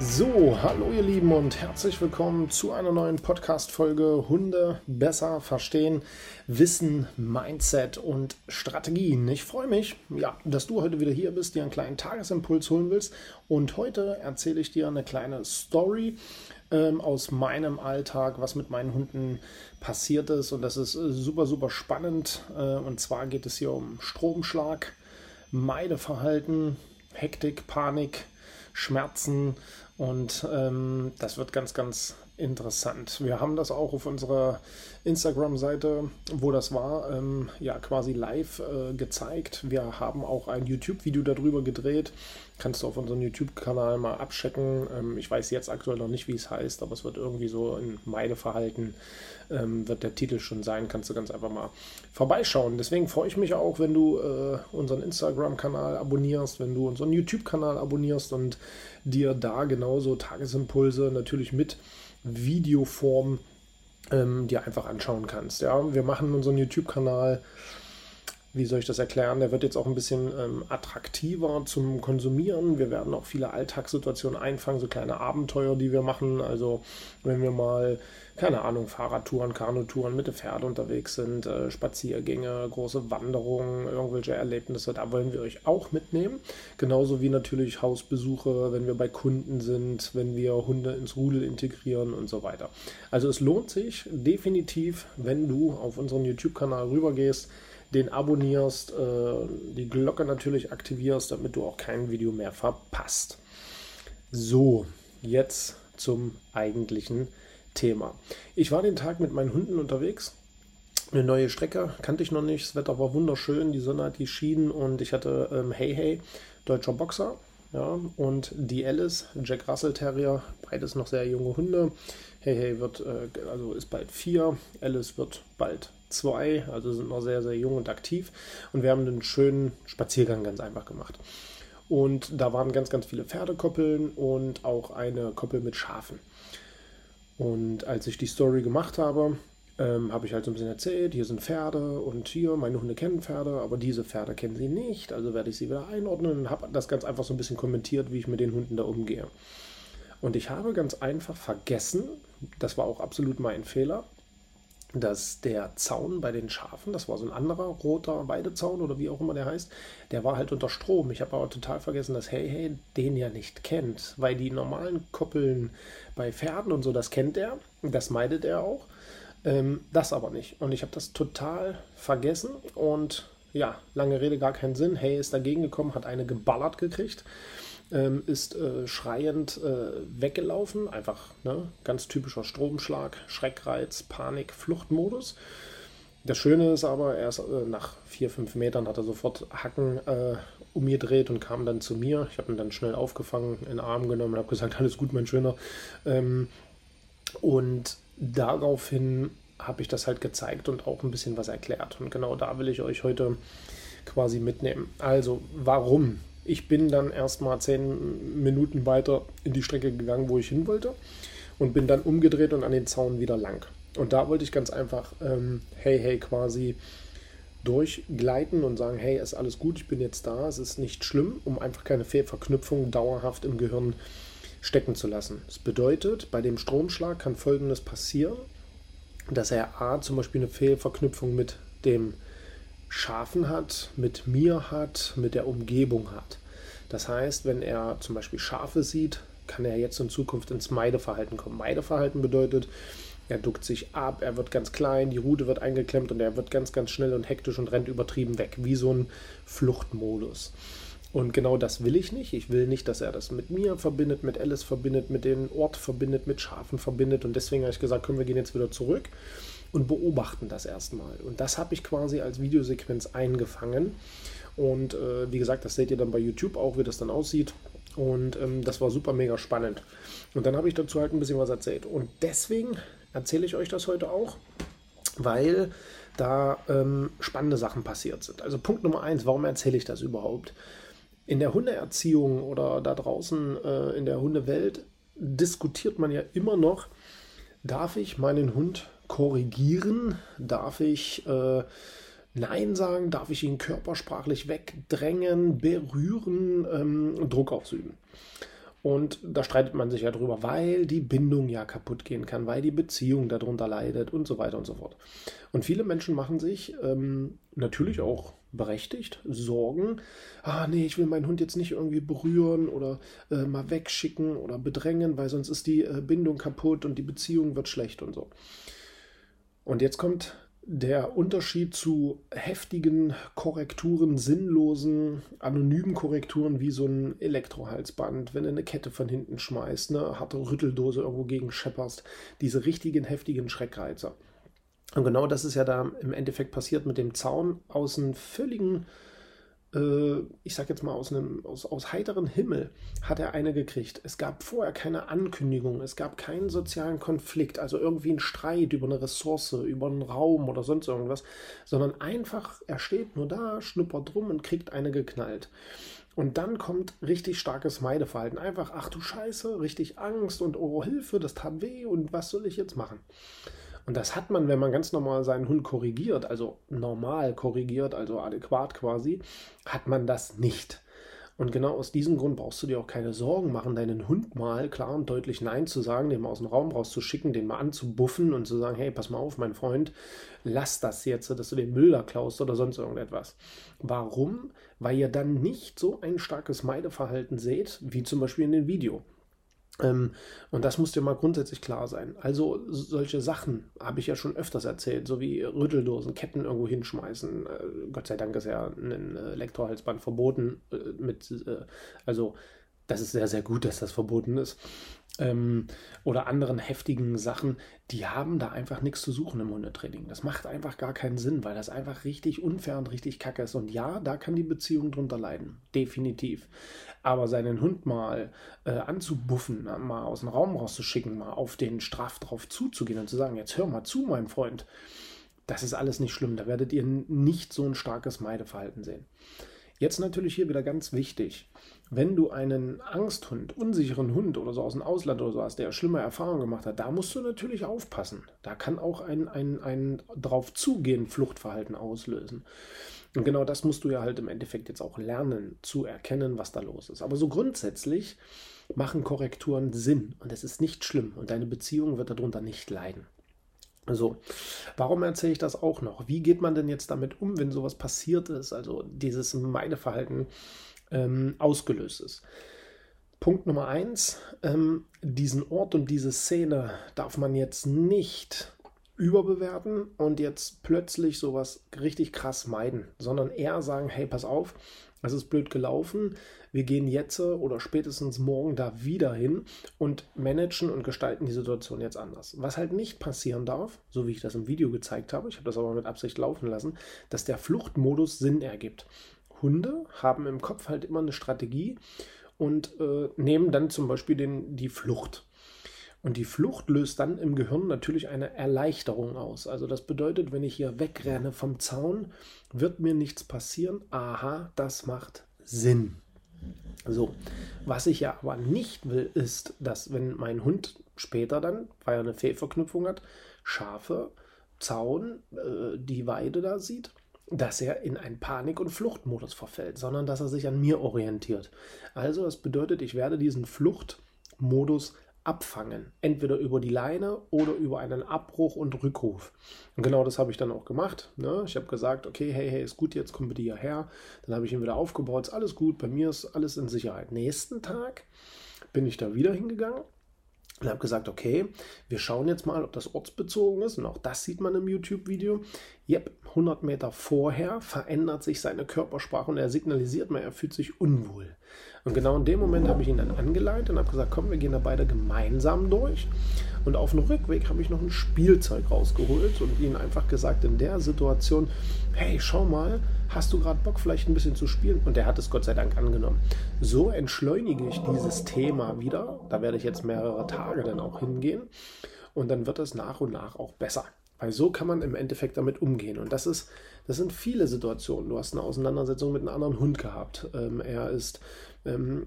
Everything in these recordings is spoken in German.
So, hallo ihr Lieben und herzlich willkommen zu einer neuen Podcast-Folge Hunde besser verstehen, Wissen, Mindset und Strategien. Ich freue mich, ja, dass du heute wieder hier bist, dir einen kleinen Tagesimpuls holen willst. Und heute erzähle ich dir eine kleine Story ähm, aus meinem Alltag, was mit meinen Hunden passiert ist. Und das ist äh, super, super spannend. Äh, und zwar geht es hier um Stromschlag, Meideverhalten, Hektik, Panik, Schmerzen und ähm, das wird ganz, ganz interessant. Wir haben das auch auf unserer Instagram-Seite, wo das war, ähm, ja quasi live äh, gezeigt. Wir haben auch ein YouTube-Video darüber gedreht. Kannst du auf unserem YouTube-Kanal mal abchecken. Ähm, ich weiß jetzt aktuell noch nicht, wie es heißt, aber es wird irgendwie so in Meideverhalten ähm, wird der Titel schon sein. Kannst du ganz einfach mal vorbeischauen. Deswegen freue ich mich auch, wenn du äh, unseren Instagram-Kanal abonnierst, wenn du unseren YouTube-Kanal abonnierst und dir da genauso Tagesimpulse natürlich mit Videoform ähm, dir einfach anschauen kannst. Ja, wir machen unseren YouTube-Kanal wie soll ich das erklären? Der wird jetzt auch ein bisschen ähm, attraktiver zum Konsumieren. Wir werden auch viele Alltagssituationen einfangen, so kleine Abenteuer, die wir machen. Also wenn wir mal, keine Ahnung, Fahrradtouren, Kanutouren mit dem Pferd unterwegs sind, äh, Spaziergänge, große Wanderungen, irgendwelche Erlebnisse, da wollen wir euch auch mitnehmen. Genauso wie natürlich Hausbesuche, wenn wir bei Kunden sind, wenn wir Hunde ins Rudel integrieren und so weiter. Also es lohnt sich definitiv, wenn du auf unseren YouTube-Kanal rübergehst, den abonnierst, äh, die Glocke natürlich aktivierst, damit du auch kein Video mehr verpasst. So, jetzt zum eigentlichen Thema. Ich war den Tag mit meinen Hunden unterwegs. Eine neue Strecke kannte ich noch nicht. Das Wetter war wunderschön, die Sonne hat geschieden und ich hatte ähm, Hey Hey, deutscher Boxer. Ja, und die Alice, Jack Russell Terrier, beides noch sehr junge Hunde. Hey Hey wird, äh, also ist bald vier, Alice wird bald zwei, also sind noch sehr, sehr jung und aktiv. Und wir haben einen schönen Spaziergang ganz einfach gemacht. Und da waren ganz, ganz viele Pferdekoppeln und auch eine Koppel mit Schafen. Und als ich die Story gemacht habe, ähm, habe ich halt so ein bisschen erzählt, hier sind Pferde und hier, meine Hunde kennen Pferde, aber diese Pferde kennen sie nicht, also werde ich sie wieder einordnen und habe das ganz einfach so ein bisschen kommentiert, wie ich mit den Hunden da umgehe. Und ich habe ganz einfach vergessen, das war auch absolut mein Fehler, dass der Zaun bei den Schafen, das war so ein anderer roter Weidezaun oder wie auch immer der heißt, der war halt unter Strom. Ich habe aber total vergessen, dass Hey Hey den ja nicht kennt, weil die normalen Koppeln bei Pferden und so, das kennt er, das meidet er auch, ähm, das aber nicht. Und ich habe das total vergessen und ja, lange Rede, gar keinen Sinn. Hey ist dagegen gekommen, hat eine geballert gekriegt ähm, ist äh, schreiend äh, weggelaufen. Einfach ne? ganz typischer Stromschlag, Schreckreiz, Panik, Fluchtmodus. Das Schöne ist aber, erst äh, nach vier, fünf Metern hat er sofort Hacken äh, umgedreht und kam dann zu mir. Ich habe ihn dann schnell aufgefangen, in den Arm genommen und habe gesagt, alles gut, mein Schöner. Ähm, und daraufhin habe ich das halt gezeigt und auch ein bisschen was erklärt. Und genau da will ich euch heute quasi mitnehmen. Also, warum ich bin dann erstmal zehn Minuten weiter in die Strecke gegangen, wo ich hin wollte und bin dann umgedreht und an den Zaun wieder lang. Und da wollte ich ganz einfach ähm, hey, hey quasi durchgleiten und sagen, hey, ist alles gut, ich bin jetzt da, es ist nicht schlimm, um einfach keine Fehlverknüpfung dauerhaft im Gehirn stecken zu lassen. Das bedeutet, bei dem Stromschlag kann Folgendes passieren, dass er A zum Beispiel eine Fehlverknüpfung mit dem Schafen hat, mit mir hat, mit der Umgebung hat. Das heißt, wenn er zum Beispiel Schafe sieht, kann er jetzt in Zukunft ins Meideverhalten kommen. Meideverhalten bedeutet, er duckt sich ab, er wird ganz klein, die Rute wird eingeklemmt und er wird ganz, ganz schnell und hektisch und rennt übertrieben weg, wie so ein Fluchtmodus. Und genau das will ich nicht. Ich will nicht, dass er das mit mir verbindet, mit Alice verbindet, mit dem Ort verbindet, mit Schafen verbindet. Und deswegen habe ich gesagt, können wir gehen jetzt wieder zurück und beobachten das erstmal. Und das habe ich quasi als Videosequenz eingefangen. Und äh, wie gesagt, das seht ihr dann bei YouTube auch, wie das dann aussieht. Und ähm, das war super mega spannend. Und dann habe ich dazu halt ein bisschen was erzählt. Und deswegen erzähle ich euch das heute auch, weil da ähm, spannende Sachen passiert sind. Also Punkt Nummer eins, warum erzähle ich das überhaupt? In der Hundeerziehung oder da draußen äh, in der Hundewelt diskutiert man ja immer noch, darf ich meinen Hund korrigieren? Darf ich äh, Nein sagen? Darf ich ihn körpersprachlich wegdrängen, berühren, ähm, Druck ausüben? Und da streitet man sich ja drüber, weil die Bindung ja kaputt gehen kann, weil die Beziehung darunter leidet und so weiter und so fort. Und viele Menschen machen sich ähm, natürlich auch berechtigt Sorgen. Ah, nee, ich will meinen Hund jetzt nicht irgendwie berühren oder äh, mal wegschicken oder bedrängen, weil sonst ist die äh, Bindung kaputt und die Beziehung wird schlecht und so. Und jetzt kommt der Unterschied zu heftigen Korrekturen, sinnlosen, anonymen Korrekturen wie so ein Elektrohalsband, wenn du eine Kette von hinten schmeißt, eine harte Rütteldose irgendwo gegen schepperst, diese richtigen heftigen Schreckreizer. Und genau das ist ja da im Endeffekt passiert mit dem Zaun aus einem völligen äh, ich sag jetzt mal aus einem aus, aus heiteren Himmel hat er eine gekriegt. Es gab vorher keine Ankündigung, es gab keinen sozialen Konflikt, also irgendwie einen Streit über eine Ressource, über einen Raum oder sonst irgendwas, sondern einfach, er steht nur da, schnuppert rum und kriegt eine geknallt. Und dann kommt richtig starkes Meideverhalten. Einfach, ach du Scheiße, richtig Angst und oh Hilfe, das tat weh und was soll ich jetzt machen? Und das hat man, wenn man ganz normal seinen Hund korrigiert, also normal korrigiert, also adäquat quasi, hat man das nicht. Und genau aus diesem Grund brauchst du dir auch keine Sorgen machen, deinen Hund mal klar und deutlich Nein zu sagen, den mal aus dem Raum rauszuschicken, den mal anzubuffen und zu sagen, hey, pass mal auf, mein Freund, lass das jetzt, dass du den Müll da klaust oder sonst irgendetwas. Warum? Weil ihr dann nicht so ein starkes Meideverhalten seht, wie zum Beispiel in dem Video. Ähm, und das muss dir mal grundsätzlich klar sein. Also solche Sachen habe ich ja schon öfters erzählt, so wie Rütteldosen, Ketten irgendwo hinschmeißen. Äh, Gott sei Dank ist ja ein Elektrohalsband verboten. Äh, mit, äh, also das ist sehr, sehr gut, dass das verboten ist. Ähm, oder anderen heftigen Sachen, die haben da einfach nichts zu suchen im Hundetraining. Das macht einfach gar keinen Sinn, weil das einfach richtig unfair und richtig kacke ist. Und ja, da kann die Beziehung drunter leiden. Definitiv. Aber seinen Hund mal äh, anzubuffen, mal aus dem Raum rauszuschicken, mal auf den Straf drauf zuzugehen und zu sagen, jetzt hör mal zu, mein Freund. Das ist alles nicht schlimm. Da werdet ihr nicht so ein starkes Meideverhalten sehen. Jetzt natürlich hier wieder ganz wichtig wenn du einen Angsthund, unsicheren Hund oder so aus dem Ausland oder so hast, der schlimme Erfahrungen gemacht hat, da musst du natürlich aufpassen. Da kann auch ein, ein, ein drauf zugehen Fluchtverhalten auslösen. Und genau das musst du ja halt im Endeffekt jetzt auch lernen, zu erkennen, was da los ist. Aber so grundsätzlich machen Korrekturen Sinn und es ist nicht schlimm und deine Beziehung wird darunter nicht leiden. So, warum erzähle ich das auch noch? Wie geht man denn jetzt damit um, wenn sowas passiert ist? Also dieses Meideverhalten ähm, ausgelöst ist. Punkt Nummer eins, ähm, diesen Ort und diese Szene darf man jetzt nicht überbewerten und jetzt plötzlich sowas richtig krass meiden, sondern eher sagen, hey, pass auf, es ist blöd gelaufen, wir gehen jetzt oder spätestens morgen da wieder hin und managen und gestalten die Situation jetzt anders. Was halt nicht passieren darf, so wie ich das im Video gezeigt habe, ich habe das aber mit Absicht laufen lassen, dass der Fluchtmodus Sinn ergibt. Hunde haben im Kopf halt immer eine Strategie und äh, nehmen dann zum Beispiel den, die Flucht. Und die Flucht löst dann im Gehirn natürlich eine Erleichterung aus. Also das bedeutet, wenn ich hier wegrenne vom Zaun, wird mir nichts passieren. Aha, das macht Sinn. So, was ich ja aber nicht will, ist, dass wenn mein Hund später dann, weil er eine Fehlverknüpfung hat, Schafe, Zaun, äh, die Weide da sieht, dass er in einen Panik- und Fluchtmodus verfällt, sondern dass er sich an mir orientiert. Also das bedeutet, ich werde diesen Fluchtmodus abfangen, entweder über die Leine oder über einen Abbruch und Rückruf. Und genau das habe ich dann auch gemacht. Ne? Ich habe gesagt, okay, hey, hey, ist gut, jetzt kommen wir hierher. Dann habe ich ihn wieder aufgebaut, ist alles gut, bei mir ist alles in Sicherheit. Nächsten Tag bin ich da wieder hingegangen und habe gesagt, okay, wir schauen jetzt mal, ob das ortsbezogen ist. Und auch das sieht man im YouTube-Video. Yep, 100 Meter vorher verändert sich seine Körpersprache und er signalisiert mir, er fühlt sich unwohl. Und genau in dem Moment habe ich ihn dann angeleitet und habe gesagt, komm, wir gehen da beide gemeinsam durch. Und auf dem Rückweg habe ich noch ein Spielzeug rausgeholt und ihm einfach gesagt, in der Situation, hey, schau mal, hast du gerade Bock, vielleicht ein bisschen zu spielen? Und er hat es Gott sei Dank angenommen. So entschleunige ich dieses Thema wieder. Da werde ich jetzt mehrere Tage dann auch hingehen. Und dann wird es nach und nach auch besser. Weil so kann man im Endeffekt damit umgehen. Und das ist, das sind viele Situationen. Du hast eine Auseinandersetzung mit einem anderen Hund gehabt. Ähm, er ist, ähm,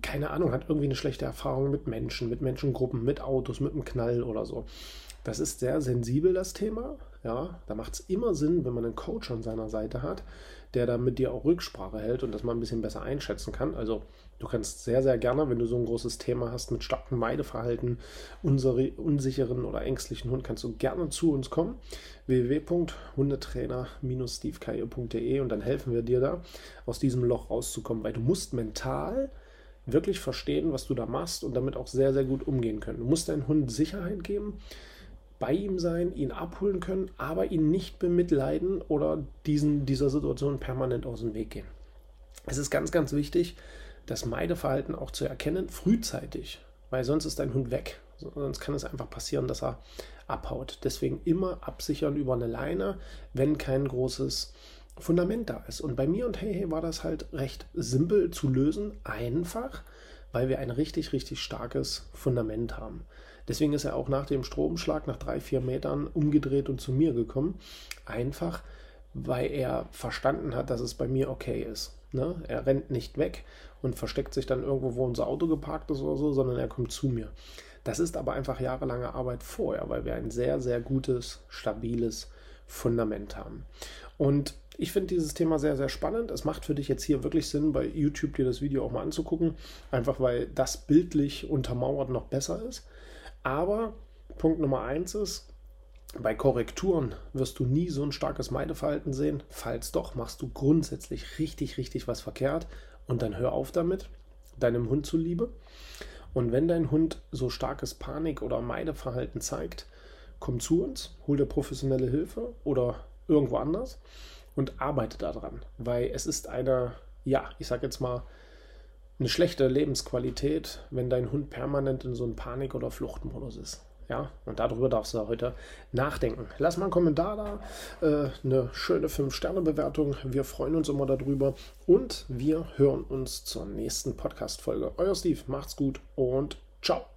keine Ahnung, hat irgendwie eine schlechte Erfahrung mit Menschen, mit Menschengruppen, mit Autos, mit einem Knall oder so. Das ist sehr sensibel, das Thema. Ja, da macht es immer Sinn, wenn man einen Coach an seiner Seite hat, der da mit dir auch Rücksprache hält und das mal ein bisschen besser einschätzen kann. Also du kannst sehr, sehr gerne, wenn du so ein großes Thema hast mit starkem Meideverhalten, unsere, unsicheren oder ängstlichen Hund, kannst du gerne zu uns kommen. www.hundetrainer-stevekaye.de und dann helfen wir dir da, aus diesem Loch rauszukommen, weil du musst mental wirklich verstehen, was du da machst und damit auch sehr, sehr gut umgehen können. Du musst deinem Hund Sicherheit geben bei ihm sein, ihn abholen können, aber ihn nicht bemitleiden oder diesen, dieser Situation permanent aus dem Weg gehen. Es ist ganz, ganz wichtig, das Meideverhalten auch zu erkennen, frühzeitig, weil sonst ist dein Hund weg. Sonst kann es einfach passieren, dass er abhaut. Deswegen immer absichern über eine Leine, wenn kein großes Fundament da ist. Und bei mir und Hey Hey war das halt recht simpel zu lösen, einfach, weil wir ein richtig, richtig starkes Fundament haben. Deswegen ist er auch nach dem Stromschlag nach drei, vier Metern umgedreht und zu mir gekommen. Einfach, weil er verstanden hat, dass es bei mir okay ist. Ne? Er rennt nicht weg und versteckt sich dann irgendwo, wo unser Auto geparkt ist oder so, sondern er kommt zu mir. Das ist aber einfach jahrelange Arbeit vorher, weil wir ein sehr, sehr gutes, stabiles Fundament haben. Und ich finde dieses Thema sehr, sehr spannend. Es macht für dich jetzt hier wirklich Sinn, bei YouTube dir das Video auch mal anzugucken, einfach weil das bildlich untermauert noch besser ist. Aber Punkt Nummer eins ist, bei Korrekturen wirst du nie so ein starkes Meideverhalten sehen. Falls doch, machst du grundsätzlich richtig, richtig was verkehrt und dann hör auf damit, deinem Hund zuliebe. Und wenn dein Hund so starkes Panik- oder Meideverhalten zeigt, komm zu uns, hol dir professionelle Hilfe oder irgendwo anders und arbeite daran, weil es ist eine, ja, ich sag jetzt mal, eine schlechte Lebensqualität, wenn dein Hund permanent in so einem Panik- oder Fluchtmodus ist. Ja, und darüber darfst du heute nachdenken. Lass mal einen Kommentar da, äh, eine schöne 5-Sterne-Bewertung. Wir freuen uns immer darüber und wir hören uns zur nächsten Podcast-Folge. Euer Steve, macht's gut und ciao.